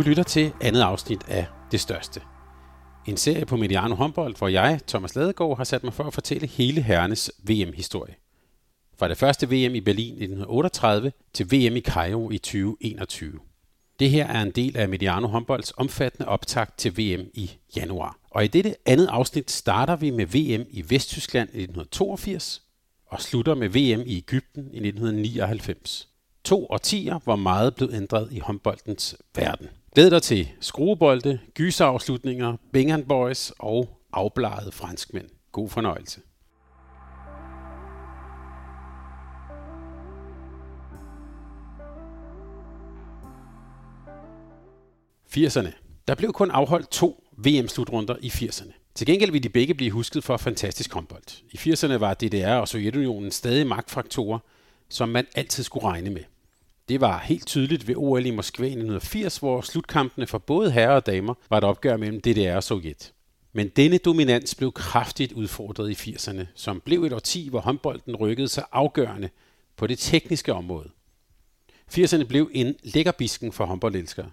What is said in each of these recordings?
Du lytter til andet afsnit af Det Største. En serie på Mediano Håndbold, hvor jeg, Thomas Ladegaard, har sat mig for at fortælle hele herrenes VM-historie. Fra det første VM i Berlin i 1938 til VM i Cairo i 2021. Det her er en del af Mediano Håndbolds omfattende optakt til VM i januar. Og i dette andet afsnit starter vi med VM i Vesttyskland i 1982 og slutter med VM i Ægypten i 1999. To årtier, hvor meget blev ændret i håndboldens verden. Glæd dig til skruebolde, gyserafslutninger, Bingham Boys og afbladede franskmænd. God fornøjelse. '80'erne. Der blev kun afholdt to VM-slutrunder i 80'erne. Til gengæld vil de begge blive husket for fantastisk håndbold. I 80'erne var DDR og Sovjetunionen stadig magtfaktorer, som man altid skulle regne med. Det var helt tydeligt ved OL i Moskva i 1980, hvor slutkampene for både herrer og damer var et opgør mellem DDR og Sovjet. Men denne dominans blev kraftigt udfordret i 80'erne, som blev et årti, hvor håndbolden rykkede sig afgørende på det tekniske område. 80'erne blev en lækkerbisken for håndboldelskere,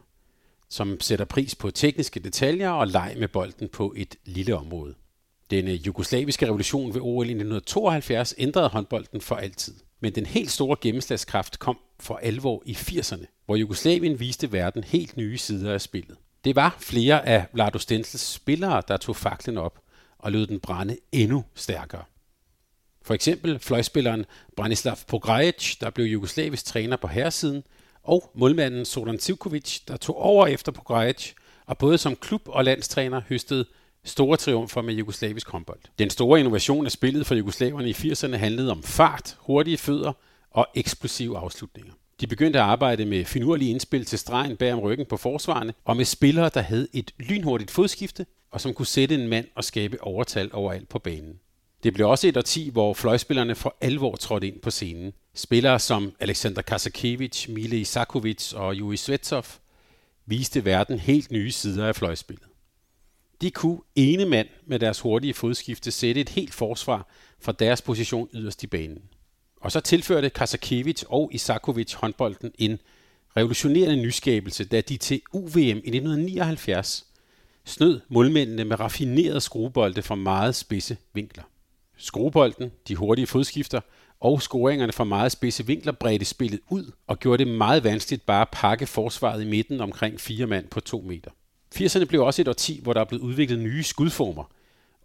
som sætter pris på tekniske detaljer og leg med bolden på et lille område. Denne jugoslaviske revolution ved OL i 1972 ændrede håndbolden for altid. Men den helt store gennemslagskraft kom for alvor i 80'erne, hvor Jugoslavien viste verden helt nye sider af spillet. Det var flere af Vlado Stensels spillere, der tog faklen op og lød den brænde endnu stærkere. For eksempel fløjspilleren Branislav Pograjic, der blev jugoslavisk træner på herresiden, og målmanden Zoran Sivkovic, der tog over efter Pograjic, og både som klub- og landstræner høstede store triumfer med jugoslavisk håndbold. Den store innovation af spillet for jugoslaverne i 80'erne handlede om fart, hurtige fødder og eksplosive afslutninger. De begyndte at arbejde med finurlige indspil til stregen bag om ryggen på forsvarene, og med spillere, der havde et lynhurtigt fodskifte, og som kunne sætte en mand og skabe overtal overalt på banen. Det blev også et årti, hvor fløjspillerne for alvor trådte ind på scenen. Spillere som Alexander Kasakevich, Mile Isakovic og Juri Svetsov viste verden helt nye sider af fløjspillet. De kunne ene mand med deres hurtige fodskifte sætte et helt forsvar fra deres position yderst i banen. Og så tilførte Kasakevic og Isakovic håndbolden en revolutionerende nyskabelse, da de til UVM i 1979 snød målmændene med raffinerede skruebolde fra meget spidse vinkler. Skruebolden, de hurtige fodskifter og scoringerne fra meget spidse vinkler bredte spillet ud og gjorde det meget vanskeligt bare at pakke forsvaret i midten omkring fire mand på to meter. 80'erne blev også et årti, hvor der blev udviklet nye skudformer,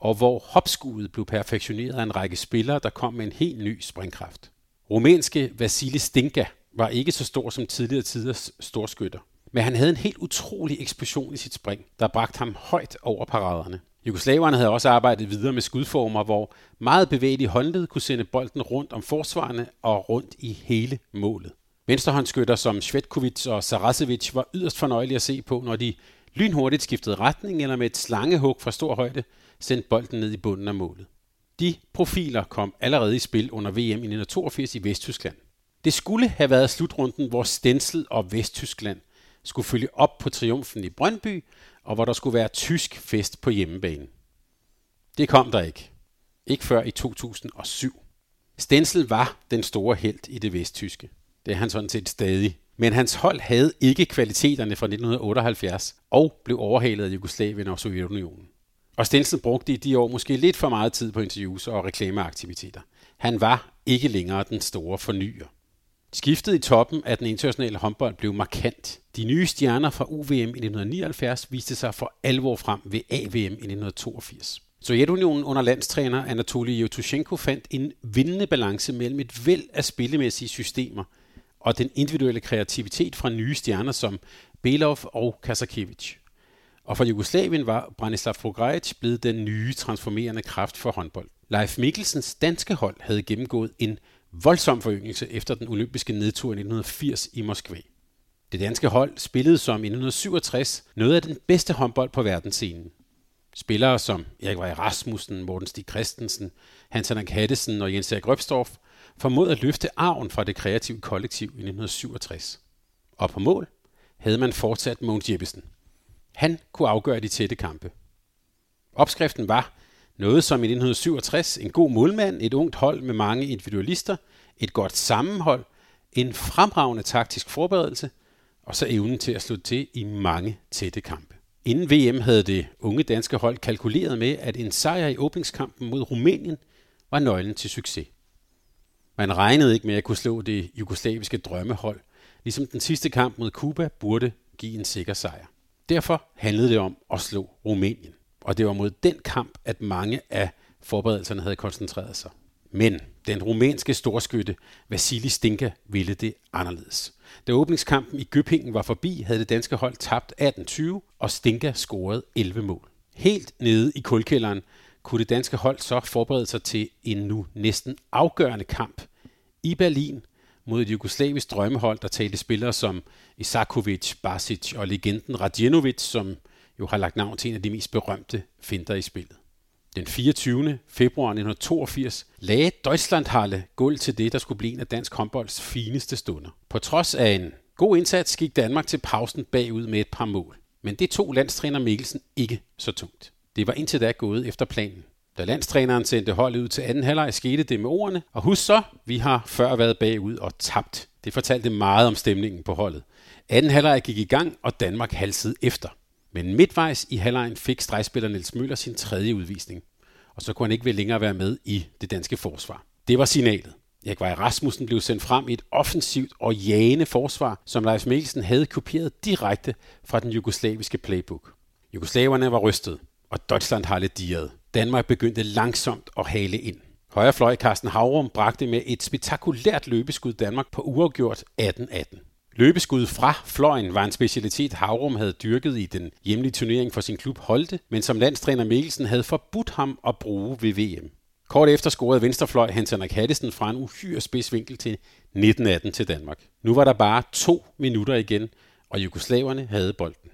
og hvor hopskuddet blev perfektioneret af en række spillere, der kom med en helt ny springkraft. Rumænske Vasile Stinka var ikke så stor som tidligere tiders storskytter, men han havde en helt utrolig eksplosion i sit spring, der bragte ham højt over paraderne. Jugoslaverne havde også arbejdet videre med skudformer, hvor meget bevægelige håndled kunne sende bolden rundt om forsvarerne og rundt i hele målet. Venstrehåndskytter som Svetkovic og Sarasevic var yderst fornøjelige at se på, når de lynhurtigt skiftede retning eller med et slangehug fra stor højde sendte bolden ned i bunden af målet. De profiler kom allerede i spil under VM i 1982 i Vesttyskland. Det skulle have været slutrunden, hvor Stensel og Vesttyskland skulle følge op på triumfen i Brøndby, og hvor der skulle være tysk fest på hjemmebane. Det kom der ikke. Ikke før i 2007. Stensel var den store held i det vesttyske. Det er han sådan set stadig. Men hans hold havde ikke kvaliteterne fra 1978 og blev overhalet af Jugoslavien og Sovjetunionen. Og Stensen brugte i de år måske lidt for meget tid på interviews og reklameaktiviteter. Han var ikke længere den store fornyer. Skiftet i toppen af den internationale håndbold blev markant. De nye stjerner fra UVM i 1979 viste sig for alvor frem ved AVM i 1982. Sovjetunionen under landstræner Anatoly Yevtushenko fandt en vindende balance mellem et væld af spillemæssige systemer – og den individuelle kreativitet fra nye stjerner som Belov og Kasakevich. Og for Jugoslavien var Branislav Fograjic blevet den nye transformerende kraft for håndbold. Leif Mikkelsens danske hold havde gennemgået en voldsom foryngelse efter den olympiske nedtur i 1980 i Moskva. Det danske hold spillede som i 1967 noget af den bedste håndbold på verdensscenen. Spillere som Erik Vej Rasmussen, Morten Stig Christensen, Hans Henrik Hattesen og Jens Erik Røbstorff formåede at løfte arven fra det kreative kollektiv i 1967. Og på mål havde man fortsat Mogens Jeppesen. Han kunne afgøre de tætte kampe. Opskriften var noget som i 1967 en god målmand, et ungt hold med mange individualister, et godt sammenhold, en fremragende taktisk forberedelse og så evnen til at slå til i mange tætte kampe. Inden VM havde det unge danske hold kalkuleret med, at en sejr i åbningskampen mod Rumænien var nøglen til succes. Man regnede ikke med at kunne slå det jugoslaviske drømmehold, ligesom den sidste kamp mod Kuba burde give en sikker sejr. Derfor handlede det om at slå Rumænien. Og det var mod den kamp, at mange af forberedelserne havde koncentreret sig. Men den rumænske storskytte Vasili Stinka ville det anderledes. Da åbningskampen i Gøbingen var forbi, havde det danske hold tabt 18-20, og Stinka scorede 11 mål. Helt nede i kulkælderen kunne det danske hold så forberede sig til en nu næsten afgørende kamp i Berlin mod et jugoslavisk drømmehold, der talte spillere som Isakovic, Basic og legenden Radjenovic, som jo har lagt navn til en af de mest berømte finder i spillet. Den 24. februar 1982 lagde Deutschlandhalle gulv til det, der skulle blive en af dansk håndbolds fineste stunder. På trods af en god indsats gik Danmark til pausen bagud med et par mål. Men det tog landstræner Mikkelsen ikke så tungt. Det var indtil da gået efter planen. Da landstræneren sendte holdet ud til anden halvleg, skete det med ordene. Og husk så, vi har før været bagud og tabt. Det fortalte meget om stemningen på holdet. Anden halvleg gik i gang, og Danmark halsede efter. Men midtvejs i halvlejen fik stregspiller Niels Møller sin tredje udvisning. Og så kunne han ikke vel længere være med i det danske forsvar. Det var signalet. Erik Vej Rasmussen blev sendt frem i et offensivt og jagende forsvar, som Leif Mikkelsen havde kopieret direkte fra den jugoslaviske playbook. Jugoslaverne var rystet, og Deutschland har lidt diret. Danmark begyndte langsomt at hale ind. Højrefløj Carsten Havrum bragte med et spektakulært løbeskud Danmark på uafgjort 18-18. Løbeskud fra fløjen var en specialitet, Havrum havde dyrket i den hjemlige turnering for sin klub Holte, men som landstræner Mikkelsen havde forbudt ham at bruge ved VM. Kort efter scorede venstrefløj Hans Henrik Hattesen fra en uhyre spidsvinkel til 1918 til Danmark. Nu var der bare to minutter igen, og jugoslaverne havde bolden.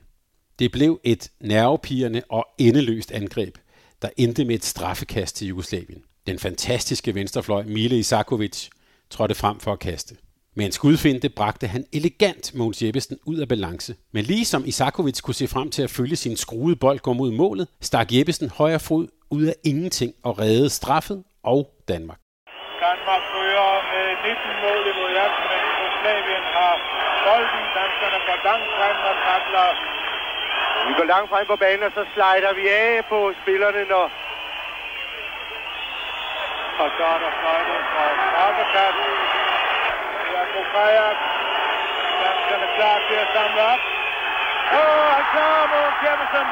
Det blev et nervepirrende og endeløst angreb, der endte med et straffekast til Jugoslavien. Den fantastiske venstrefløj Mile Isakovic trådte frem for at kaste. Med en skudfinte bragte han elegant Mogens Jeppesen ud af balance. Men ligesom Isakovic kunne se frem til at følge sin skruede bold gå mod målet, stak Jeppesen højre fod ud af ingenting og reddede straffet og Danmark. Danmark fører med 19 mål imod Jugoslavien har bolden. Danskerne går langt frem og takler. Vi går langt frem på banen, og så slider vi af på spillerne, når... Og så er der fløjtet fra straffekast. Jakob Kajak. Danskerne klar til at samle op. Åh, han klarer Mogens Jeppesen.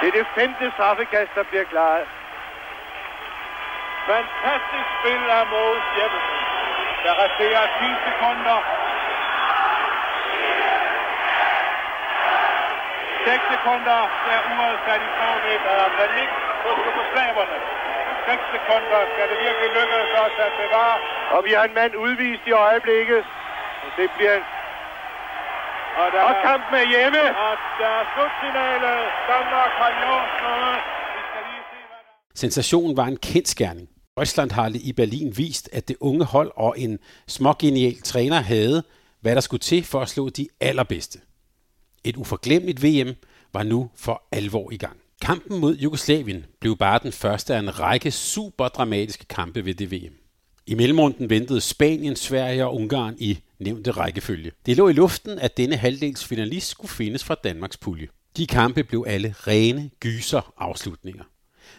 Det er det femte straffekast, der bliver klaret. Fantastisk spil af Mogens Jeppesen. Der resterer 10 sekunder. 6 sekunder, der uret sat i og men ikke på jugoslaverne. 6 sekunder skal det virkelig lykkes os at bevare. Og vi har en mand udvist i øjeblikket. Det bliver... Og, der, Og kampen er hjemme. og der er slutfinale. Danmark har gjort noget. Sensationen var en kendskærning. Deutschlandhalle i Berlin vist, at det unge hold og en smågenial træner havde, hvad der skulle til for at slå de allerbedste. Et uforglemmeligt VM var nu for alvor i gang. Kampen mod Jugoslavien blev bare den første af en række super dramatiske kampe ved det VM. I mellemrunden ventede Spanien, Sverige og Ungarn i nævnte rækkefølge. Det lå i luften, at denne halvdels finalist skulle findes fra Danmarks pulje. De kampe blev alle rene gyser afslutninger.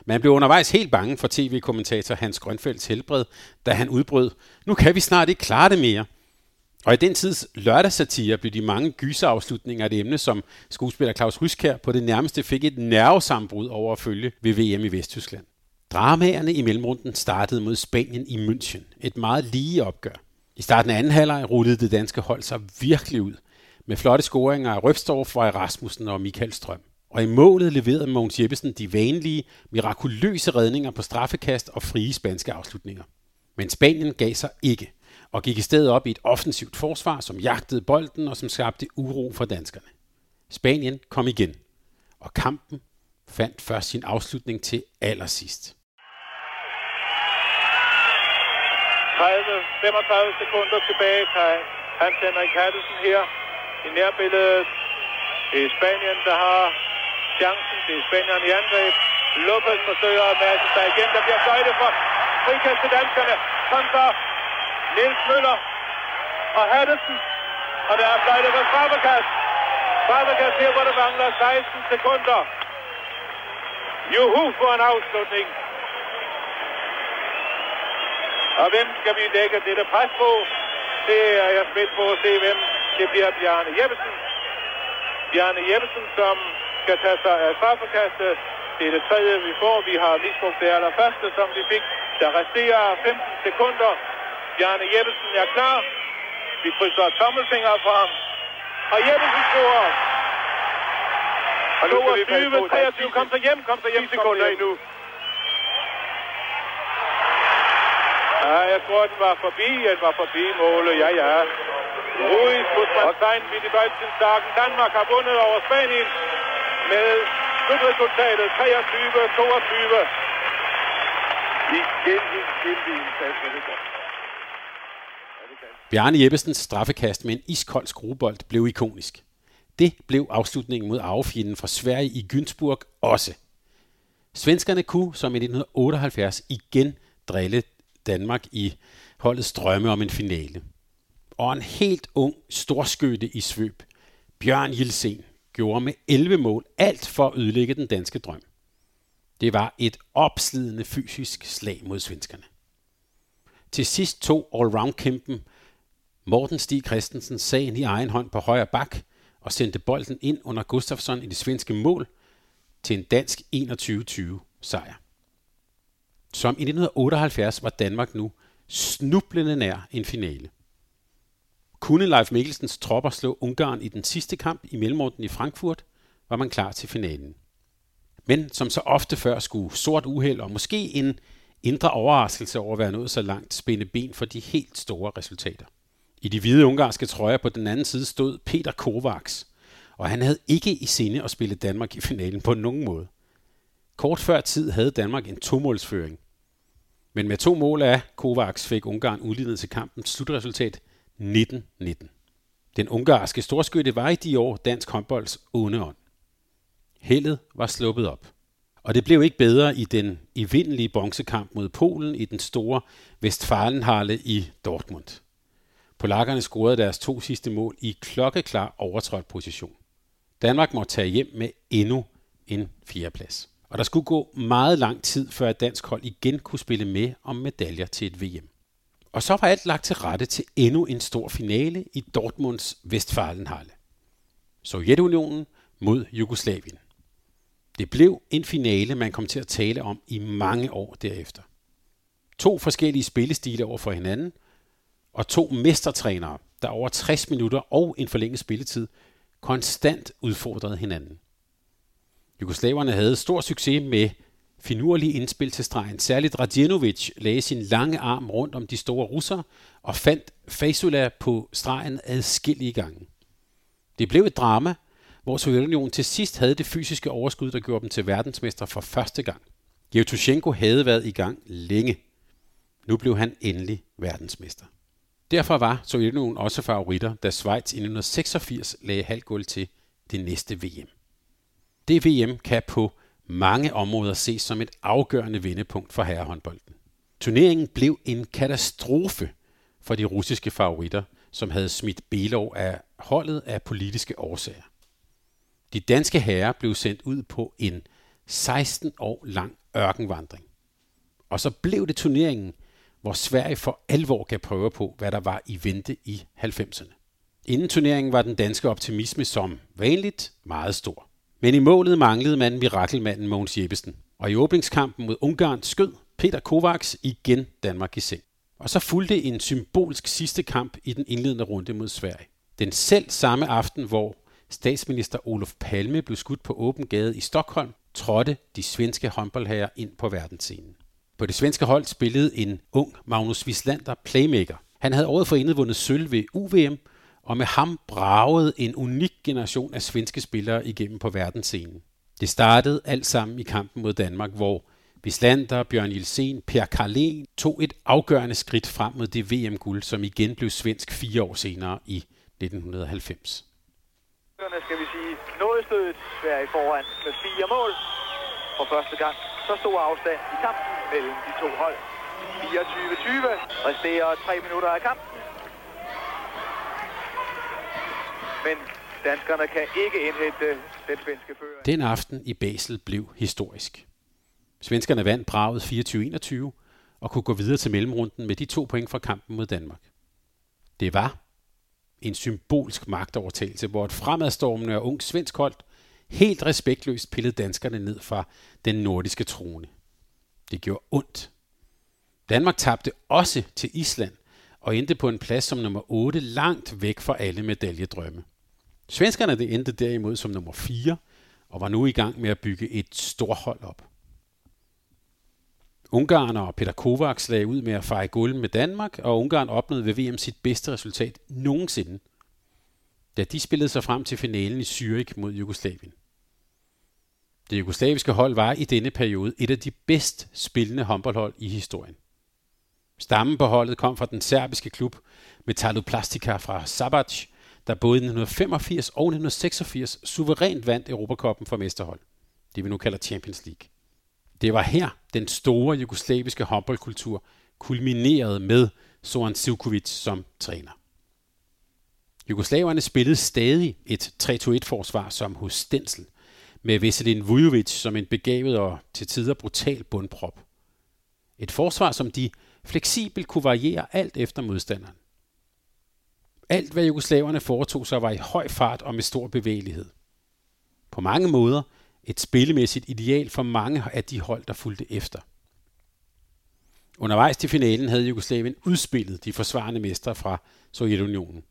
Man blev undervejs helt bange for tv-kommentator Hans Grønfelds helbred, da han udbrød, nu kan vi snart ikke klare det mere. Og i den tids lørdagssatire blev de mange gyserafslutninger et emne, som skuespiller Claus Ryskær på det nærmeste fik et nervesambrud over at følge ved VM i Vesttyskland. Dramaerne i mellemrunden startede mod Spanien i München. Et meget lige opgør. I starten af anden halvleg rullede det danske hold sig virkelig ud. med flotte scoringer af Røbstorff og Rasmussen og Michael Strøm. Og i målet leverede Mogens Jeppesen de vanlige, mirakuløse redninger på straffekast og frie spanske afslutninger. Men Spanien gav sig ikke, og gik i stedet op i et offensivt forsvar, som jagtede bolden og som skabte uro for danskerne. Spanien kom igen, og kampen fandt først sin afslutning til allersidst. 30-35 sekunder tilbage, Kai. Hans Henrik Hattelsen her i nærbilledet. Det er Spanien, der har chancen. Det er Spanien i angreb. Lopez forsøger at mærke sig igen. Der bliver fløjtet for frikast til danskerne. Kontra Niels Møller og Hattesen. Og der er blevet for straffekast. Straffekast her, hvor der mangler 16 sekunder. Juhu for en afslutning. Og hvem skal vi lægge dette pres på? Det er jeg spændt på at se, hvem det bliver Bjarne Jeppesen. Bjarne Jeppesen, som skal tage sig af straffekastet. Det er det tredje, vi får. Vi har misbrugt det allerførste, som vi fik. Der resterer 15 sekunder. Bjarne Jeppesen er klar. Vi krydser tommelfingre for ham. Og Jeppesen scorer. Og nu skal vi passe 22, på, der er 23, kom så hjem, kom så hjem. 10 sekunder endnu. Ja, jeg tror, den var forbi. Den var forbi målet. Ja, ja. Ruiz, Guzman i de Starken. Danmark har vundet over Spanien med slutresultatet 23-22. Igen en kæmpe indsats, det er godt. Bjarne Jeppesens straffekast med en iskold skruebold blev ikonisk. Det blev afslutningen mod arvefjenden fra Sverige i Günzburg også. Svenskerne kunne som i 1978 igen drille Danmark i holdets drømme om en finale. Og en helt ung storskytte i svøb, Bjørn Jilsen, gjorde med 11 mål alt for at ødelægge den danske drøm. Det var et opslidende fysisk slag mod svenskerne. Til sidst tog allround-kæmpen Morten Stig Christensen sagde i egen hånd på højre bak og sendte bolden ind under Gustafsson i det svenske mål til en dansk 21-20 sejr. Som i 1978 var Danmark nu snublende nær en finale. Kunne Leif Mikkelsens tropper slå Ungarn i den sidste kamp i mellemrunden i Frankfurt, var man klar til finalen. Men som så ofte før skulle sort uheld og måske en indre overraskelse over at være nået så langt spænde ben for de helt store resultater. I de hvide ungarske trøjer på den anden side stod Peter Kovacs, og han havde ikke i sinde at spille Danmark i finalen på nogen måde. Kort før tid havde Danmark en tomålsføring. Men med to mål af Kovacs fik Ungarn udlignet til kampens slutresultat 19-19. Den ungarske storskytte var i de år dansk håndbolds onde ånd. Heldet var sluppet op. Og det blev ikke bedre i den evindelige bronzekamp mod Polen i den store Westfalenhalle i Dortmund. Polakkerne scorede deres to sidste mål i klokkeklar overtrådt position. Danmark måtte tage hjem med endnu en fjerdeplads. Og der skulle gå meget lang tid, før et dansk hold igen kunne spille med om medaljer til et VM. Og så var alt lagt til rette til endnu en stor finale i Dortmunds Westfalenhalle. Sovjetunionen mod Jugoslavien. Det blev en finale, man kom til at tale om i mange år derefter. To forskellige spillestile over for hinanden, og to mestertrænere, der over 60 minutter og en forlænget spilletid konstant udfordrede hinanden. Jugoslaverne havde stor succes med finurlige indspil til stregen. Særligt Radjenovic lagde sin lange arm rundt om de store russere og fandt Fasula på stregen adskillige gange. Det blev et drama, hvor Sovjetunionen til sidst havde det fysiske overskud, der gjorde dem til verdensmester for første gang. Jevtushenko havde været i gang længe. Nu blev han endelig verdensmester. Derfor var Sovjetunionen også favoritter, da Schweiz i 1986 lagde halvgulv til det næste VM. Det VM kan på mange områder ses som et afgørende vendepunkt for herrehåndbolden. Turneringen blev en katastrofe for de russiske favoritter, som havde smidt Belov af holdet af politiske årsager. De danske herrer blev sendt ud på en 16 år lang ørkenvandring. Og så blev det turneringen, hvor Sverige for alvor gav prøve på, hvad der var i vente i 90'erne. Inden turneringen var den danske optimisme som vanligt meget stor. Men i målet manglede man mirakelmanden Mogens Jeppesen. Og i åbningskampen mod Ungarn skød Peter Kovacs igen Danmark i seng. Og så fulgte en symbolsk sidste kamp i den indledende runde mod Sverige. Den selv samme aften, hvor statsminister Olof Palme blev skudt på åben gade i Stockholm, trådte de svenske håndboldherrer ind på verdensscenen. På det svenske hold spillede en ung Magnus Wislander playmaker. Han havde året forinden vundet sølv ved UVM, og med ham bragede en unik generation af svenske spillere igennem på verdensscenen. Det startede alt sammen i kampen mod Danmark, hvor Wislander, Bjørn Jelsen, Per Karlen tog et afgørende skridt frem mod det VM-guld, som igen blev svensk fire år senere i 1990. Skal vi sige nådestødet Sverige foran med fire mål. For første gang så stor afstand i kampen mellem de to hold. 24-20 resterer tre minutter af kampen. Men danskerne kan ikke indhente den svenske fører. Den aften i Basel blev historisk. Svenskerne vandt braget 24-21 og kunne gå videre til mellemrunden med de to point fra kampen mod Danmark. Det var en symbolsk magtovertagelse, hvor et fremadstormende og ung svensk hold helt respektløst pillede danskerne ned fra den nordiske trone. Det gjorde ondt. Danmark tabte også til Island og endte på en plads som nummer 8 langt væk fra alle medaljedrømme. Svenskerne det endte derimod som nummer 4 og var nu i gang med at bygge et stort hold op. Ungarn og Peter Kovacs lagde ud med at fejre guld med Danmark, og Ungarn opnåede ved VM sit bedste resultat nogensinde, da de spillede sig frem til finalen i Zürich mod Jugoslavien. Det jugoslaviske hold var i denne periode et af de bedst spillende håndboldhold i historien. Stammen på holdet kom fra den serbiske klub Metalo Plastica fra Sabac, der både i 1985 og 1986 suverænt vandt Europakoppen for mesterhold. Det vi nu kalder Champions League. Det var her, den store jugoslaviske håndboldkultur kulminerede med Soran Sivkovic som træner. Jugoslaverne spillede stadig et 3-2-1-forsvar som hos Stensel, med Veselin Vujovic som en begavet og til tider brutal bundprop. Et forsvar, som de fleksibelt kunne variere alt efter modstanderen. Alt, hvad jugoslaverne foretog sig, var i høj fart og med stor bevægelighed. På mange måder et spillemæssigt ideal for mange af de hold, der fulgte efter. Undervejs til finalen havde Jugoslavien udspillet de forsvarende mestre fra Sovjetunionen.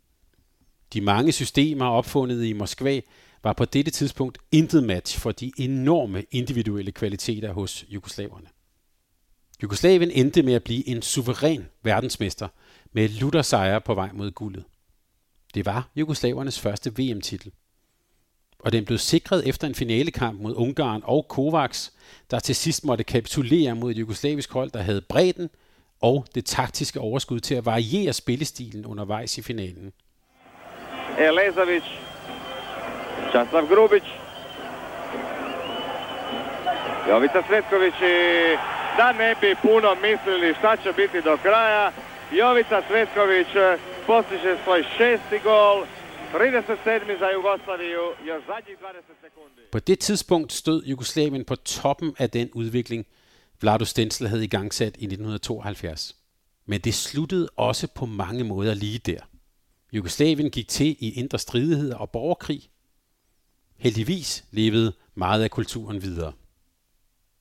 De mange systemer opfundet i Moskva var på dette tidspunkt intet match for de enorme individuelle kvaliteter hos jugoslaverne. Jugoslavien endte med at blive en suveræn verdensmester med lutter sejre på vej mod guldet. Det var jugoslavernes første VM-titel og den blev sikret efter en finalekamp mod Ungarn og Kovacs, der til sidst måtte kapitulere mod et jugoslavisk hold, der havde bredden og det taktiske overskud til at variere spillestilen undervejs i finalen. Elezovic, Časlav Grubić, Jovica Svetković i da ne bi puno mislili šta će biti do kraja, Jovica Svetković postiže svoj šesti gol, 37 za Jugoslaviju, još zadnjih 20 sekunder. På det tidspunkt stod Jugoslavien på toppen af den udvikling, Vlado Stensel havde i i 1972. Men det sluttede også på mange måder lige der. Jugoslavien gik til i indre stridigheder og borgerkrig. Heldigvis levede meget af kulturen videre.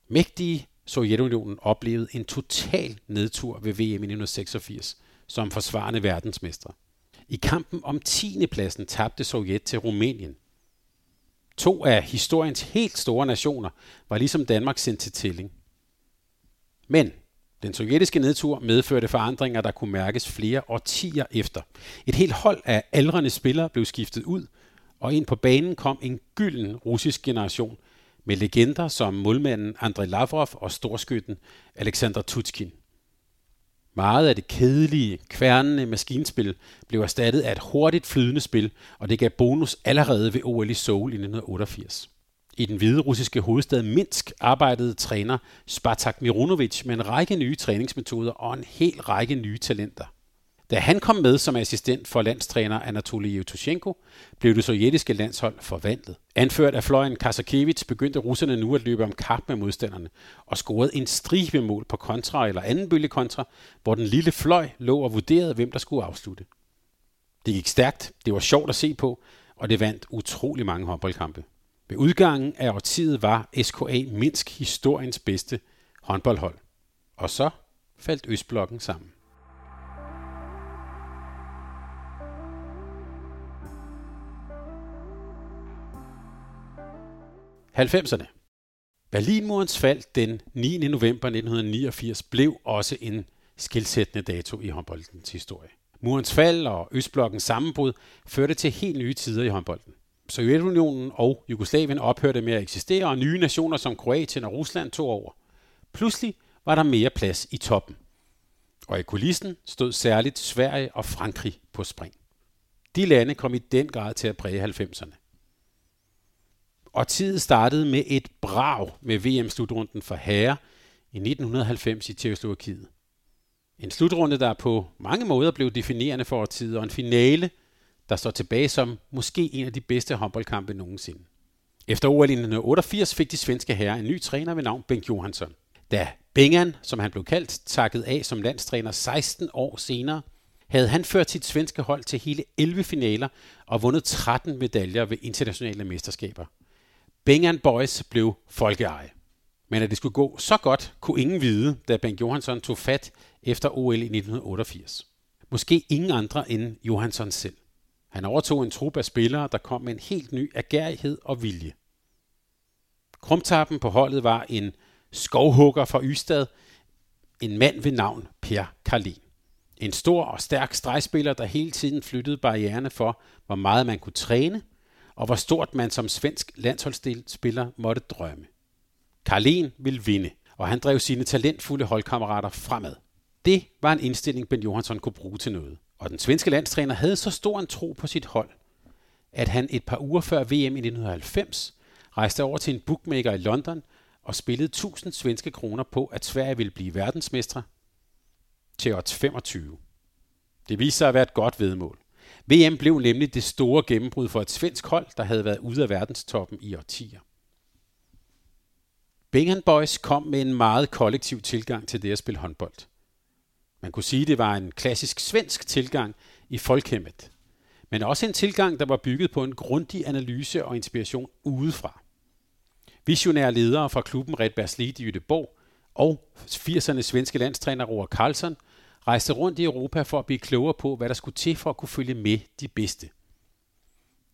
Mægtige Sovjetunionen oplevede en total nedtur ved VM i 1986 som forsvarende verdensmestre. I kampen om 10. pladsen tabte Sovjet til Rumænien. To af historiens helt store nationer var ligesom Danmark sendt til tælling. Men den sovjetiske nedtur medførte forandringer, der kunne mærkes flere årtier efter. Et helt hold af aldrende spillere blev skiftet ud, og ind på banen kom en gylden russisk generation med legender som målmanden Andrei Lavrov og storskytten Alexander Tutskin. Meget af det kedelige, kværnende maskinspil blev erstattet af et hurtigt flydende spil, og det gav bonus allerede ved OL i Seoul i 1988. I den hvide russiske hovedstad Minsk arbejdede træner Spartak Mirunovic med en række nye træningsmetoder og en hel række nye talenter. Da han kom med som assistent for landstræner Anatoly Yevtushenko, blev det sovjetiske landshold forvandlet. Anført af fløjen Kasakevich begyndte russerne nu at løbe om kap med modstanderne og scorede en stribe mål på kontra eller anden bølge kontra, hvor den lille fløj lå og vurderede, hvem der skulle afslutte. Det gik stærkt, det var sjovt at se på, og det vandt utrolig mange håndboldkampe. Ved udgangen af årtiet var SKA Minsk historiens bedste håndboldhold. Og så faldt Østblokken sammen. 90'erne. Berlinmurens fald den 9. november 1989 blev også en skilsættende dato i håndboldens historie. Murens fald og Østblokkens sammenbrud førte til helt nye tider i håndbolden. Sovjetunionen og Jugoslavien ophørte med at eksistere, og nye nationer som Kroatien og Rusland tog over. Pludselig var der mere plads i toppen. Og i kulissen stod særligt Sverige og Frankrig på spring. De lande kom i den grad til at præge 90'erne. Og tiden startede med et brag med VM-slutrunden for herre i 1990 i Tjekoslovakiet. En slutrunde, der på mange måder blev definerende for tiden, og en finale, der står tilbage som måske en af de bedste håndboldkampe nogensinde. Efter OL 1988 fik de svenske herrer en ny træner ved navn Bengt Johansson. Da Bengan, som han blev kaldt, takket af som landstræner 16 år senere, havde han ført sit svenske hold til hele 11 finaler og vundet 13 medaljer ved internationale mesterskaber. Bengan Boys blev folkeeje. Men at det skulle gå så godt, kunne ingen vide, da Bengt Johansson tog fat efter OL i 1988. Måske ingen andre end Johansson selv. Han overtog en trup af spillere, der kom med en helt ny agerighed og vilje. Krumtappen på holdet var en skovhugger fra Ystad, en mand ved navn Per Karlin. En stor og stærk stregspiller, der hele tiden flyttede barriererne for, hvor meget man kunne træne, og hvor stort man som svensk landsholdsspiller måtte drømme. Karlin ville vinde, og han drev sine talentfulde holdkammerater fremad. Det var en indstilling, Ben Johansson kunne bruge til noget. Og den svenske landstræner havde så stor en tro på sit hold, at han et par uger før VM i 1990 rejste over til en bookmaker i London og spillede 1000 svenske kroner på, at Sverige ville blive verdensmestre til odds 25. Det viste sig at være et godt vedmål. VM blev nemlig det store gennembrud for et svensk hold, der havde været ude af verdenstoppen i årtier. Bingham Boys kom med en meget kollektiv tilgang til det at spille håndbold. Man kunne sige, at det var en klassisk svensk tilgang i folkhemmet, men også en tilgang, der var bygget på en grundig analyse og inspiration udefra. Visionære ledere fra klubben Red Berslid i Jødeborg og 80'ernes svenske landstræner Roar Karlsson rejste rundt i Europa for at blive klogere på, hvad der skulle til for at kunne følge med de bedste.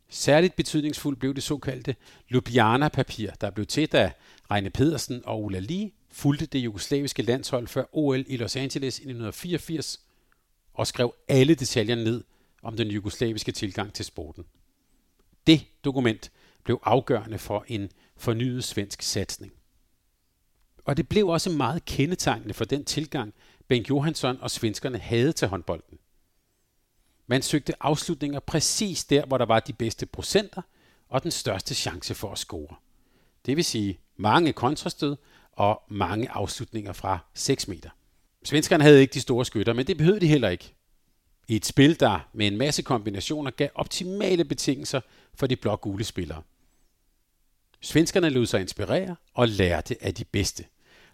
Særligt betydningsfuldt blev det såkaldte Ljubljana-papir, der blev til, da Reine Pedersen og Ulla Lee fulgte det jugoslaviske landshold før OL i Los Angeles i 1984 og skrev alle detaljer ned om den jugoslaviske tilgang til sporten. Det dokument blev afgørende for en fornyet svensk satsning. Og det blev også meget kendetegnende for den tilgang, Bengt Johansson og svenskerne havde til håndbolden. Man søgte afslutninger præcis der, hvor der var de bedste procenter og den største chance for at score. Det vil sige mange kontrastød og mange afslutninger fra 6 meter. Svenskerne havde ikke de store skytter, men det behøvede de heller ikke. I et spil, der med en masse kombinationer gav optimale betingelser for de blå-gule spillere. Svenskerne lod sig inspirere og lærte af de bedste.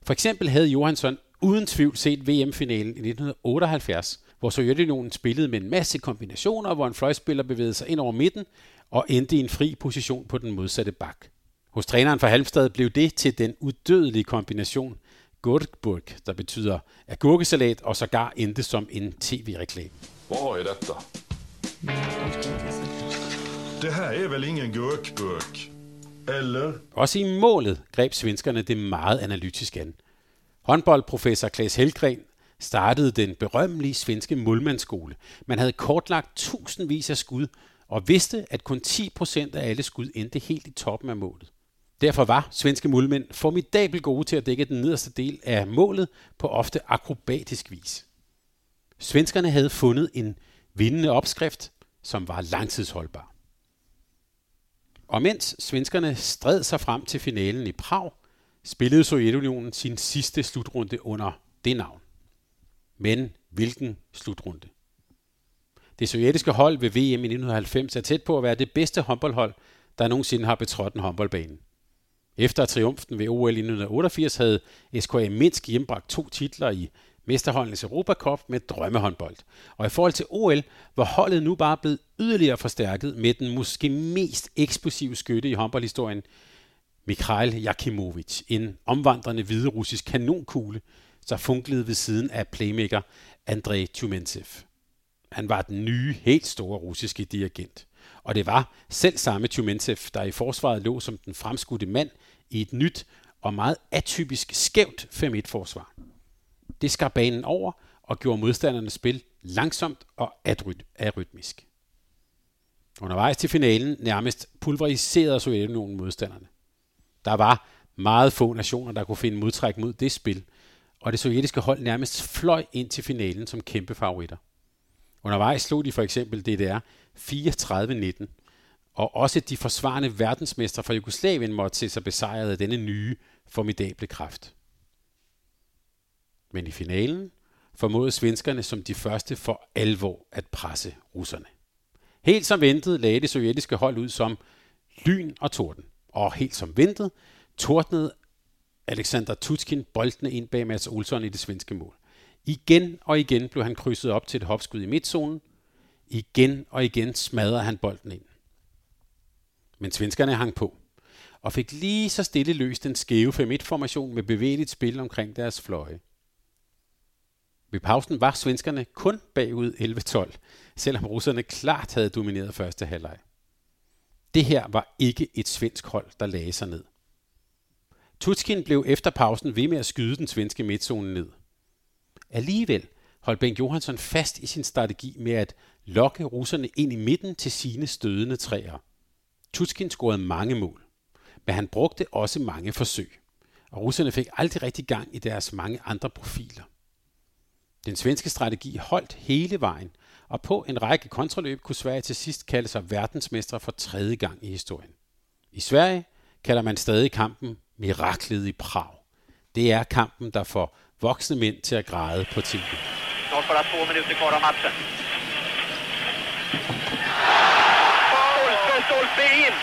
For eksempel havde Johansson uden tvivl set VM-finalen i 1978, hvor Sovjetunionen spillede med en masse kombinationer, hvor en fløjspiller bevægede sig ind over midten og endte i en fri position på den modsatte bak. Hos træneren for Halmstad blev det til den udødelige kombination Gurkburg, der betyder agurkesalat og sågar endte som en tv-reklame. Hvor er dette? Det her er vel ingen gurkburk? Eller? Også i målet greb svenskerne det meget analytisk an. Håndboldprofessor Klaas Helgren startede den berømmelige svenske målmandsskole. Man havde kortlagt tusindvis af skud og vidste, at kun 10% af alle skud endte helt i toppen af målet. Derfor var svenske målmænd formidabelt gode til at dække den nederste del af målet på ofte akrobatisk vis. Svenskerne havde fundet en vindende opskrift, som var langtidsholdbar. Og mens svenskerne stred sig frem til finalen i Prag, spillede Sovjetunionen sin sidste slutrunde under det navn. Men hvilken slutrunde? Det sovjetiske hold ved VM i 1990 er tæt på at være det bedste håndboldhold, der nogensinde har betrådt en håndboldbane. Efter triumfen ved OL i 1988 havde SKA Minsk hjembragt to titler i Mesterholdenes Europacup med drømmehåndbold. Og i forhold til OL var holdet nu bare blevet yderligere forstærket med den måske mest eksplosive skytte i håndboldhistorien, Mikhail Jakimovic, en omvandrende hvide russisk kanonkugle, der funklede ved siden af playmaker Andrei Tumentsev. Han var den nye, helt store russiske dirigent. Og det var selv samme Tumentsev, der i forsvaret lå som den fremskudte mand i et nyt og meget atypisk skævt 5-1-forsvar. Det skar banen over og gjorde modstandernes spil langsomt og arytmisk. Undervejs til finalen nærmest pulveriserede Sovjetunionen modstanderne. Der var meget få nationer, der kunne finde modtræk mod det spil, og det sovjetiske hold nærmest fløj ind til finalen som kæmpe favoritter. Undervejs slog de for eksempel DDR 34-19, og også de forsvarende verdensmestre fra Jugoslavien måtte se sig besejret af denne nye, formidable kraft. Men i finalen formåede svenskerne som de første for alvor at presse russerne. Helt som ventet lagde det sovjetiske hold ud som lyn og torden. Og helt som ventet tordnede Alexander Tutskin boldene ind bag Mads Olsson i det svenske mål. Igen og igen blev han krydset op til et hopskud i midtzonen. Igen og igen smadrede han bolden ind. Men svenskerne hang på og fik lige så stille løst den skæve 5-1-formation med bevægeligt spil omkring deres fløje. Ved pausen var svenskerne kun bagud 11-12, selvom russerne klart havde domineret første halvleg. Det her var ikke et svensk hold, der lagde sig ned. Tutskin blev efter pausen ved med at skyde den svenske midtzone ned. Alligevel holdt Bengt Johansson fast i sin strategi med at lokke russerne ind i midten til sine stødende træer. Tutskin scorede mange mål, men han brugte også mange forsøg, og russerne fik aldrig rigtig gang i deres mange andre profiler. Den svenske strategi holdt hele vejen, og på en række kontraløb kunne Sverige til sidst kalde sig verdensmestre for tredje gang i historien. I Sverige kalder man stadig kampen Miraklet i Prag. Det er kampen, der får voksne mænd til at græde på tv. Snart bara två minuter kvar av matchen. Paul stolpe in!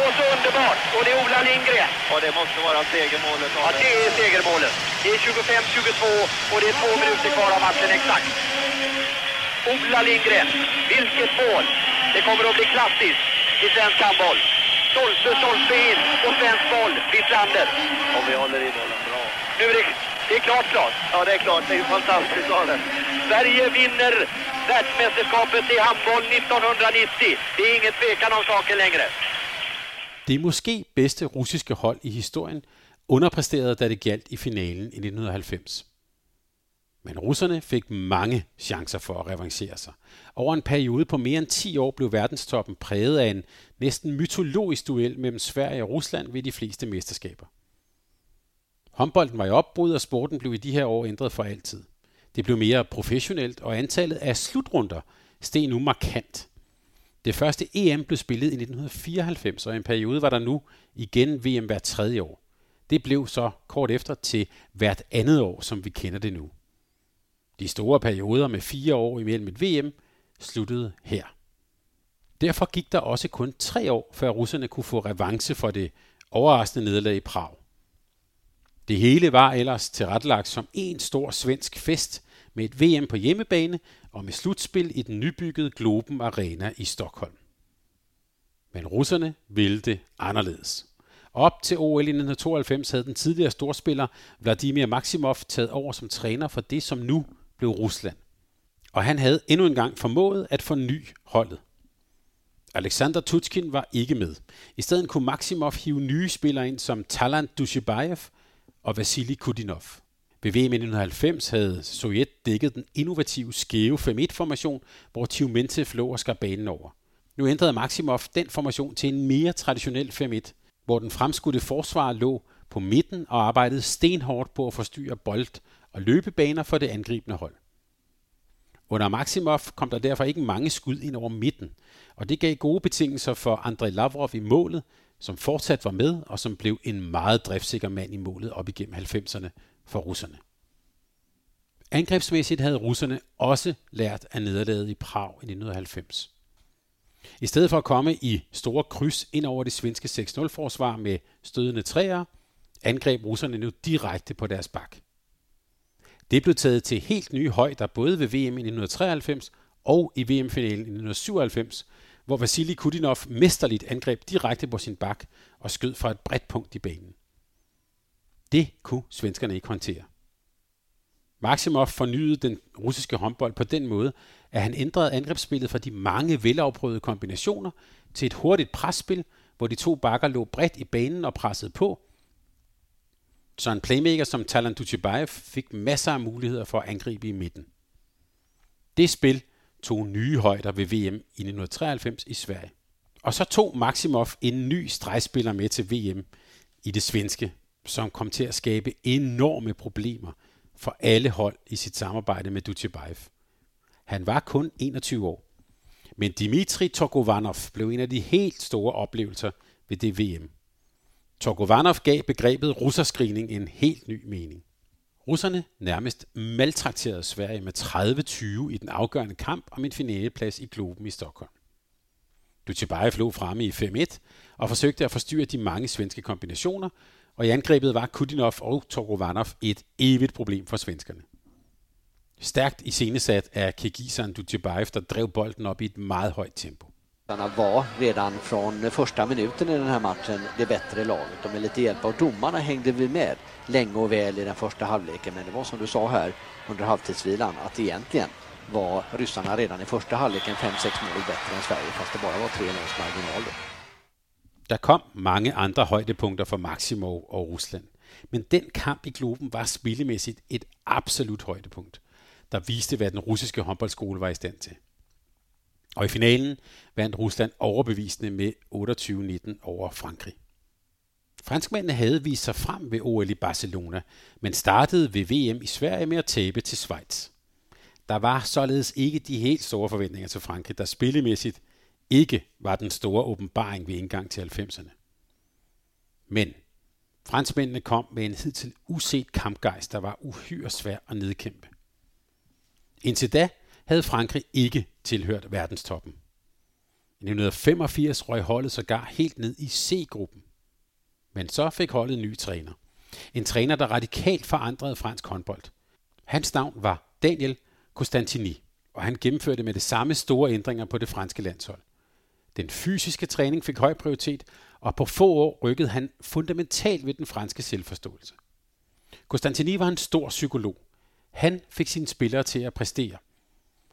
Och så underbart! Och det är Ola Lindgren. Och det måste vara segermålet. Ja, det är segermålet. Det är 25-22 och det är två minuter kvar av matchen exakt. Ola Lindgren, vilket mål! Det kommer att bli klassiskt i svensk handboll. Stolpe, stolpe in och svensk boll, Wislander. Om vi håller i bollen bra. Nu är det, det är klart, klart. Ja, det är klart. Det är ju fantastiskt av. Sverige vinner världsmästerskapet i handboll 1990. Det är ingen tvekan om saken längre. Det måske bedste russiske hold i historien underpræsterede, da det galt i finalen i 1990. Men russerne fik mange chancer for at revancere sig. Over en periode på mere end 10 år blev verdenstoppen præget af en næsten mytologisk duel mellem Sverige og Rusland ved de fleste mesterskaber. Håndbolden var i opbrud, og sporten blev i de her år ændret for altid. Det blev mere professionelt, og antallet af slutrunder steg nu markant. Det første EM blev spillet i 1994, og i en periode var der nu igen VM hvert tredje år. Det blev så kort efter til hvert andet år, som vi kender det nu. De store perioder med fire år imellem et VM sluttede her. Derfor gik der også kun tre år, før russerne kunne få revanche for det overraskende nederlag i Prag. Det hele var ellers tilrettelagt som en stor svensk fest med et VM på hjemmebane og med slutspil i den nybyggede Globen Arena i Stockholm. Men russerne ville det anderledes. Op til OL i 1992 havde den tidligere storspiller Vladimir Maximov taget over som træner for det, som nu blev Rusland. Og han havde endnu en gang formået at forny holdet. Alexander Tutskin var ikke med. I stedet kunne Maximov hive nye spillere ind som Talant Dushibayev og Vasily Kudinov. Ved VM i 1990 havde Sovjet dækket den innovative skæve 5-1-formation, hvor Tiumentev lå og skar banen over. Nu ændrede Maximov den formation til en mere traditionel 5-1, hvor den fremskudte forsvar lå på midten og arbejdede stenhårdt på at forstyrre bold- og løbebaner for det angribende hold. Under Maximov kom der derfor ikke mange skud ind over midten, og det gav gode betingelser for Andrei Lavrov i målet, som fortsat var med og som blev en meget driftsikker mand i målet op igennem 90'erne for russerne. Angrebsmæssigt havde russerne også lært af nederlaget i Prag i 1990. I stedet for at komme i store kryds ind over det svenske 6-0-forsvar med stødende træer, angreb russerne nu direkte på deres bak. Det blev taget til helt nye højder både ved VM i 1993 og i VM-finalen i 1997, hvor Vasili Kudinov mesterligt angreb direkte på sin bak og skød fra et bredt punkt i banen. Det kunne svenskerne ikke håndtere. Maximov fornyede den russiske håndbold på den måde, at han ændrede angrebsspillet fra de mange velafprøvede kombinationer til et hurtigt presspil, hvor de to bakker lå bredt i banen og pressede på, så en playmaker som Talan Dutjebaev fik masser af muligheder for at angribe i midten. Det spil tog nye højder ved VM i 1993 i Sverige. Og så tog Maximov en ny stregspiller med til VM i det svenske, som kom til at skabe enorme problemer for alle hold i sit samarbejde med Dutjebaev. Han var kun 21 år. Men Dimitri Tokovanov blev en af de helt store oplevelser ved det VM. Torgovanov gav begrebet russerskrigning en helt ny mening. Russerne nærmest maltrakterede Sverige med 30-20 i den afgørende kamp om en finaleplads i Globen i Stockholm. Dutjebaev lå fremme i 5-1 og forsøgte at forstyrre de mange svenske kombinationer, og i angrebet var Kudinov og Torgovanov et evigt problem for svenskerne. Stærkt iscenesat af Kirgiseren Dutjebaev, der drev bolden op i et meget højt tempo var redan från första minuten i den här matchen det bättre laget och med lite hjälp av domarna hängde vi med länge och väl i den första halvleken. Men det var som du sa här under halvtidsvilan att egentligen var ryssarna redan i första halvleken 5-6 mål bättre än Sverige fast det bara var tre måls marginal. Der kom mange andre højdepunkter for Maximov og Rusland. Men den kamp i Globen var spillemæssigt et absolut højdepunkt, der viste, hvad den russiske håndboldskole var i stand til. Og i finalen vandt Rusland overbevisende med 28-19 over Frankrig. Franskmændene havde vist sig frem ved OL i Barcelona, men startede ved VM i Sverige med at tabe til Schweiz. Der var således ikke de helt store forventninger til Frankrig, der spillemæssigt ikke var den store åbenbaring ved indgang til 90'erne. Men franskmændene kom med en hidtil uset kampgejst, der var uhyre svær at nedkæmpe. Indtil da havde Frankrig ikke tilhørt verdenstoppen. I 1985 røg holdet sågar helt ned i C-gruppen. Men så fik holdet en ny træner. En træner, der radikalt forandrede fransk håndbold. Hans navn var Daniel Costantini, og han gennemførte med det samme store ændringer på det franske landshold. Den fysiske træning fik høj prioritet, og på få år rykkede han fundamentalt ved den franske selvforståelse. Costantini var en stor psykolog. Han fik sine spillere til at præstere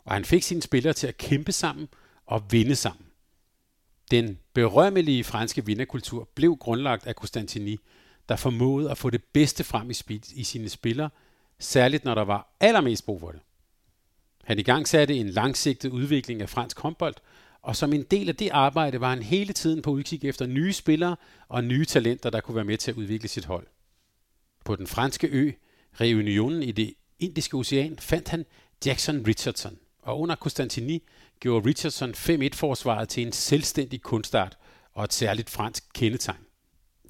og han fik sine spillere til at kæmpe sammen og vinde sammen. Den berømmelige franske vinderkultur blev grundlagt af Constantini, der formåede at få det bedste frem i, spil, i sine spillere, særligt når der var allermest brug for det. Han i gang satte en langsigtet udvikling af fransk håndbold, og som en del af det arbejde var han hele tiden på udkig efter nye spillere og nye talenter, der kunne være med til at udvikle sit hold. På den franske ø, Reunionen i det Indiske Ocean, fandt han Jackson Richardson, og under Constantini gjorde Richardson 5-1-forsvaret til en selvstændig kunstart og et særligt fransk kendetegn.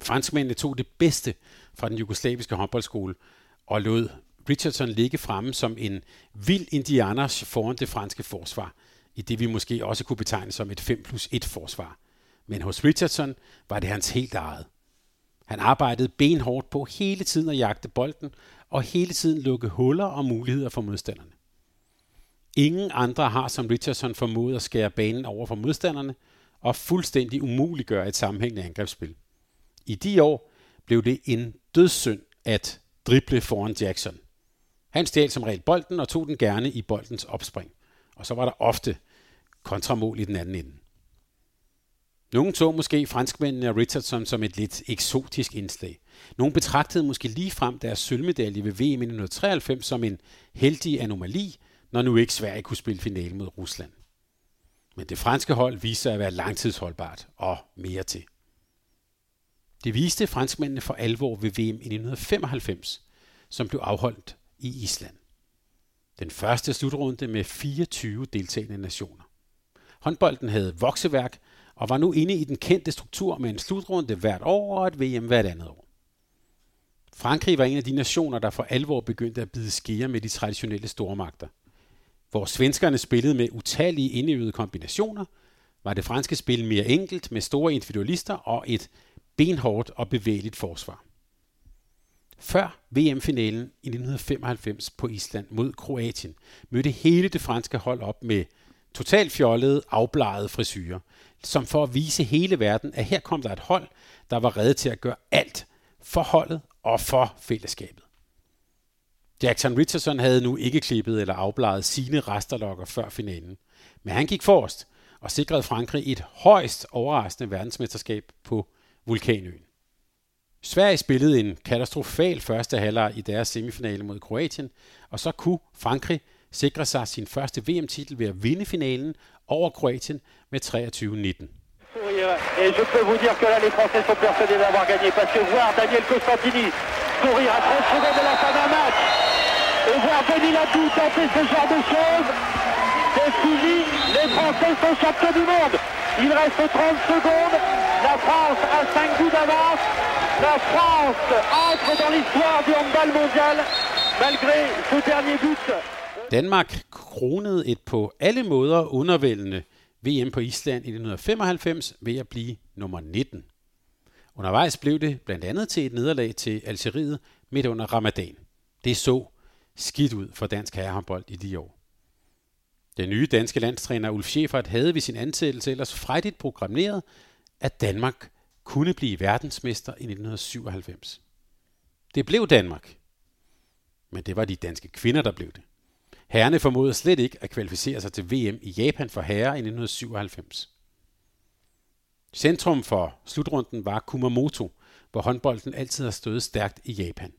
Franskmændene tog det bedste fra den jugoslaviske håndboldskole og lod Richardson ligge fremme som en vild indianer foran det franske forsvar, i det vi måske også kunne betegne som et 5 plus 1 forsvar. Men hos Richardson var det hans helt eget. Han arbejdede benhårdt på hele tiden at jagte bolden og hele tiden lukke huller og muligheder for modstanderne. Ingen andre har som Richardson formået at skære banen over for modstanderne og fuldstændig umuliggøre et sammenhængende angrebsspil. I de år blev det en dødssynd at drible foran Jackson. Han stjal som regel bolden og tog den gerne i boldens opspring. Og så var der ofte kontramål i den anden ende. Nogle tog måske franskmændene og Richardson som et lidt eksotisk indslag. Nogle betragtede måske lige frem deres sølvmedalje ved VM i 1993 som en heldig anomali, når nu ikke Sverige kunne spille finale mod Rusland. Men det franske hold viste sig at være langtidsholdbart og mere til. Det viste franskmændene for alvor ved VM i 1995, som blev afholdt i Island. Den første slutrunde med 24 deltagende nationer. Håndbolden havde vokseværk og var nu inde i den kendte struktur med en slutrunde hvert år og et VM hvert andet år. Frankrig var en af de nationer, der for alvor begyndte at bide skære med de traditionelle stormagter – hvor svenskerne spillede med utallige indøvede kombinationer, var det franske spil mere enkelt med store individualister og et benhårdt og bevægeligt forsvar. Før VM-finalen i 1995 på Island mod Kroatien mødte hele det franske hold op med totalt fjollede, afblegede frisyrer, som for at vise hele verden, at her kom der et hold, der var reddet til at gøre alt for holdet og for fællesskabet. Jackson Richardson havde nu ikke klippet eller afbladet sine resterlokker før finalen. Men han gik forrest og sikrede Frankrig et højst overraskende verdensmesterskab på Vulkanøen. Sverige spillede en katastrofal første halvleg i deres semifinale mod Kroatien, og så kunne Frankrig sikre sig sin første VM-titel ved at vinde finalen over Kroatien med 23-19. Et je peux vous dire que là, les Français sont persuadés d'avoir gagné parce que voir Daniel Costantini courir à 30 secondes de la fin d'un match et voir Denis Latou tenter ce genre de choses, c'est fini. Les Français sont champions du monde. Il reste 30 secondes. La France a 5 buts d'avance. La France entre dans l'histoire du handball mondial malgré ce dernier but. Danmark kronede et på alle måder undervældende VM på Island i 1995 ved at blive nummer 19. Undervejs blev det blandt andet til et nederlag til Algeriet midt under ramadan. Det så skidt ud for dansk herrehåndbold i de år. Den nye danske landstræner Ulf Schäfert havde ved sin ansættelse ellers frejdigt programmeret, at Danmark kunne blive verdensmester i 1997. Det blev Danmark. Men det var de danske kvinder, der blev det. Herrene formåede slet ikke at kvalificere sig til VM i Japan for herrer i 1997. Centrum for slutrunden var Kumamoto, hvor håndbolden altid har stået stærkt i Japan.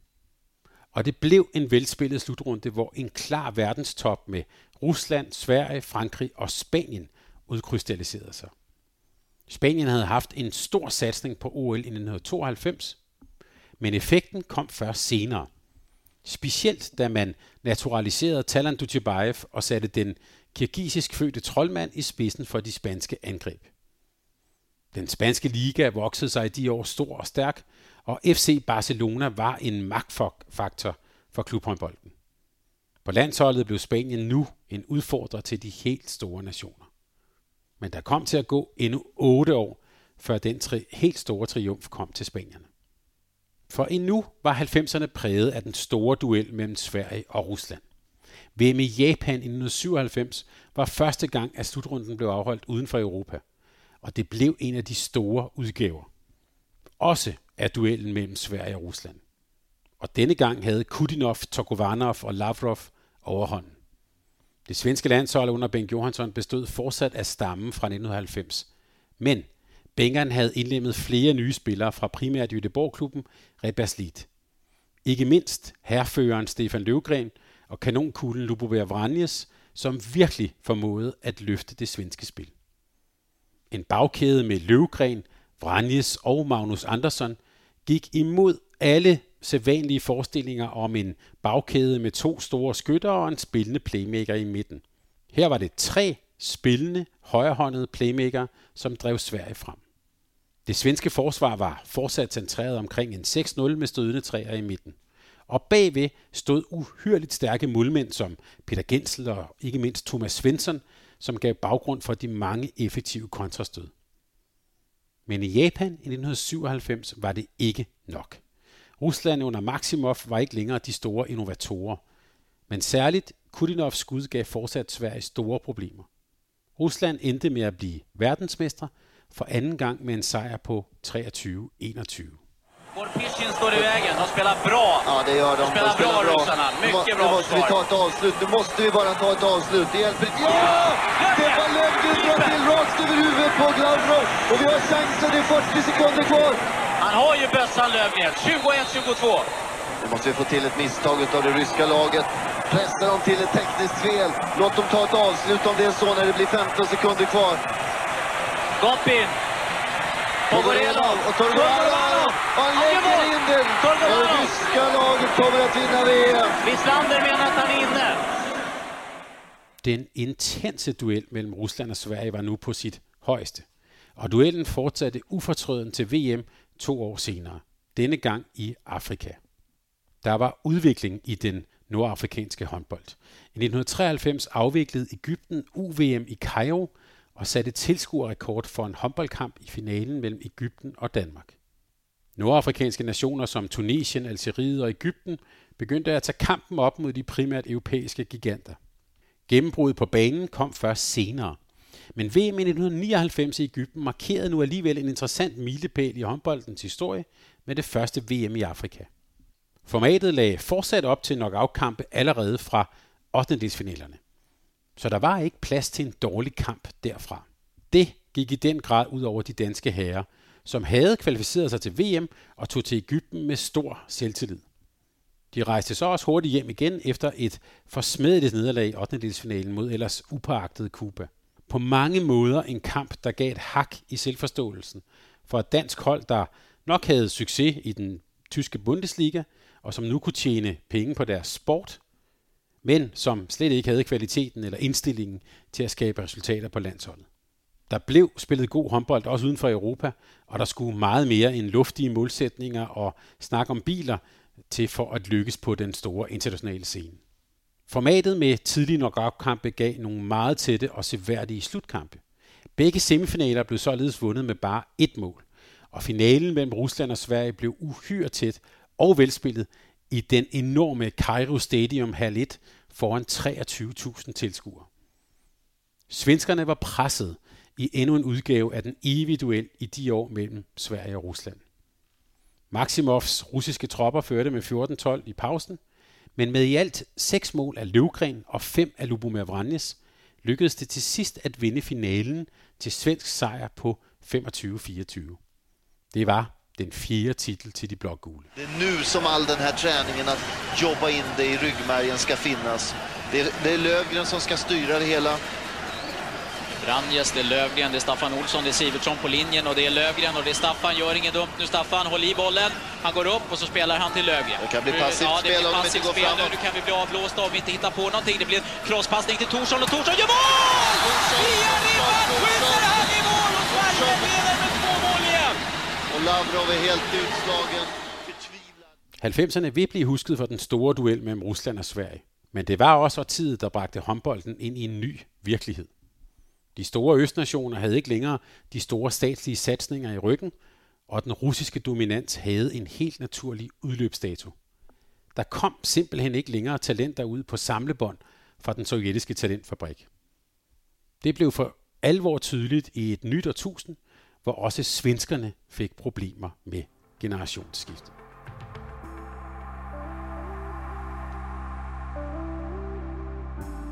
Og det blev en velspillet slutrunde, hvor en klar verdenstop med Rusland, Sverige, Frankrig og Spanien udkrystalliserede sig. Spanien havde haft en stor satsning på OL i 1992, men effekten kom først senere. Specielt da man naturaliserede Talan Dutjebaev og satte den kirgisisk fødte troldmand i spidsen for de spanske angreb. Den spanske liga voksede sig i de år stor og stærk, og FC Barcelona var en magtfaktor for klubhåndbolden. På landsholdet blev Spanien nu en udfordrer til de helt store nationer. Men der kom til at gå endnu otte år, før den tri- helt store triumf kom til Spanierne. For endnu var 90'erne præget af den store duel mellem Sverige og Rusland. VM i Japan i 1997 var første gang, at slutrunden blev afholdt uden for Europa. Og det blev en af de store udgaver. Også af duellen mellem Sverige og Rusland. Og denne gang havde Kudinov, Tokovanov og Lavrov overhånden. Det svenske landshold under Bengt Johansson bestod fortsat af stammen fra 1990. Men Bengeren havde indlemmet flere nye spillere fra primært Jødeborg-klubben Reberslit. Ikke mindst herføreren Stefan Løvgren og kanonkuglen Lubovær Vranjes, som virkelig formåede at løfte det svenske spil. En bagkæde med Løvgren, Vranjes og Magnus Andersson gik imod alle sædvanlige forestillinger om en bagkæde med to store skytter og en spillende playmaker i midten. Her var det tre spillende, højrehåndede playmaker, som drev Sverige frem. Det svenske forsvar var fortsat centreret omkring en 6-0 med stødende træer i midten. Og bagved stod uhyrligt stærke målmænd som Peter Gensel og ikke mindst Thomas Svensson, som gav baggrund for de mange effektive kontrastød. Men i Japan i 1997 var det ikke nok. Rusland under Maximov var ikke længere de store innovatorer, men særligt Kudinovs skud gav fortsat Sverige store problemer. Rusland endte med at blive verdensmester for anden gang med en sejr på 23-21. Gorpichin står i vägen. De spelar bra. Ja, det gör de. De spelar, de spelar bra, bra. ryssarna. Mycket nu, bra Nu måste vi ta ett avslut. Nu måste vi bara ta ett avslut. Det hjälper inte. Ja! Stefan Löfgren drar till rakt över huvudet på Glavro. Och vi har chansen. Det är 40 sekunder kvar. Han har ju bössan Löfgren. 21-22. Nu måste vi få till ett misstag av det ryska laget. Pressa dem till ett tekniskt fel. Låt dem ta ett avslut om det är så när det blir 15 sekunder kvar. Gopin. Pogorenov. Och Torgoranov. Och han lägger in den. Det ryska laget kommer att vinna VM. Wislander menar att han är inne. Den intense duel mellem Rusland og Sverige var nu på sit højeste. Og duellen fortsatte ufortrøden til VM to år senere. Denne gang i Afrika. Der var udvikling i den nordafrikanske håndbold. I 1993 afviklede Ægypten UVM i Cairo og satte tilskuerrekord for en håndboldkamp i finalen mellem Ægypten og Danmark. Nordafrikanske nationer som Tunesien, Algeriet og Ægypten begyndte at tage kampen op mod de primært europæiske giganter. Gennembruddet på banen kom først senere. Men VM i 1999 i Ægypten markerede nu alligevel en interessant milepæl i håndboldens historie med det første VM i Afrika. Formatet lagde fortsat op til knockout-kampe allerede fra 8. Så der var ikke plads til en dårlig kamp derfra. Det gik i den grad ud over de danske herrer, som havde kvalificeret sig til VM og tog til Ægypten med stor selvtillid. De rejste så også hurtigt hjem igen efter et forsmedeligt nederlag i 8. delsfinalen mod ellers upåagtet Cuba. På mange måder en kamp, der gav et hak i selvforståelsen for et dansk hold, der nok havde succes i den tyske Bundesliga, og som nu kunne tjene penge på deres sport, men som slet ikke havde kvaliteten eller indstillingen til at skabe resultater på landsholdet. Der blev spillet god håndbold også uden for Europa, og der skulle meget mere end luftige målsætninger og snak om biler til for at lykkes på den store internationale scene. Formatet med tidlige knockout-kampe gav nogle meget tætte og seværdige slutkampe. Begge semifinaler blev således vundet med bare ét mål, og finalen mellem Rusland og Sverige blev uhyre tæt og velspillet i den enorme Cairo Stadium Hall 1 foran 23.000 tilskuere. Svenskerne var presset i endnu en udgave af den evige duel i de år mellem Sverige og Rusland. Maximovs russiske tropper førte med 14-12 i pausen, men med i alt seks mål af Løvgren og fem af Lubomir Vranjes lykkedes det til sidst at vinde finalen til svensk sejr på 25-24. Det var den fjerde titel till de blågula. Det är nu som all den här träningen att jobba in det i ryggmärgen ska finnas. Det är, det är Lövgren som ska styra det hela. Ranjes, det är Lövgren, det är Staffan Olsson, det är Sivertsson på linjen och det är Lövgren och det är Staffan. Gör inget dumt nu Staffan, håll i bollen. Han går upp och så spelar han till Lövgren. Det kan bli passivt ja, det spel om de passivt inte går spel nu. framåt. Nu kan vi bli avblåsta om vi inte hittar på någonting. Det blir en crosspassning till Torsson och Torsson gör mål! Via ribban skjuter han i mål och Sverige leder med två mål igen! Och Lavrov är helt utslagen. 90'erne vil blive husket for den store duel mellem Rusland og Sverige. Men det var også årtiet, der bragte håndbolden ind i en ny virkelighed. De store østnationer havde ikke længere de store statslige satsninger i ryggen, og den russiske dominans havde en helt naturlig udløbsdato. Der kom simpelthen ikke længere talenter ud på samlebånd fra den sovjetiske talentfabrik. Det blev for alvor tydeligt i et nyt årtusind, hvor også svenskerne fik problemer med generationsskift.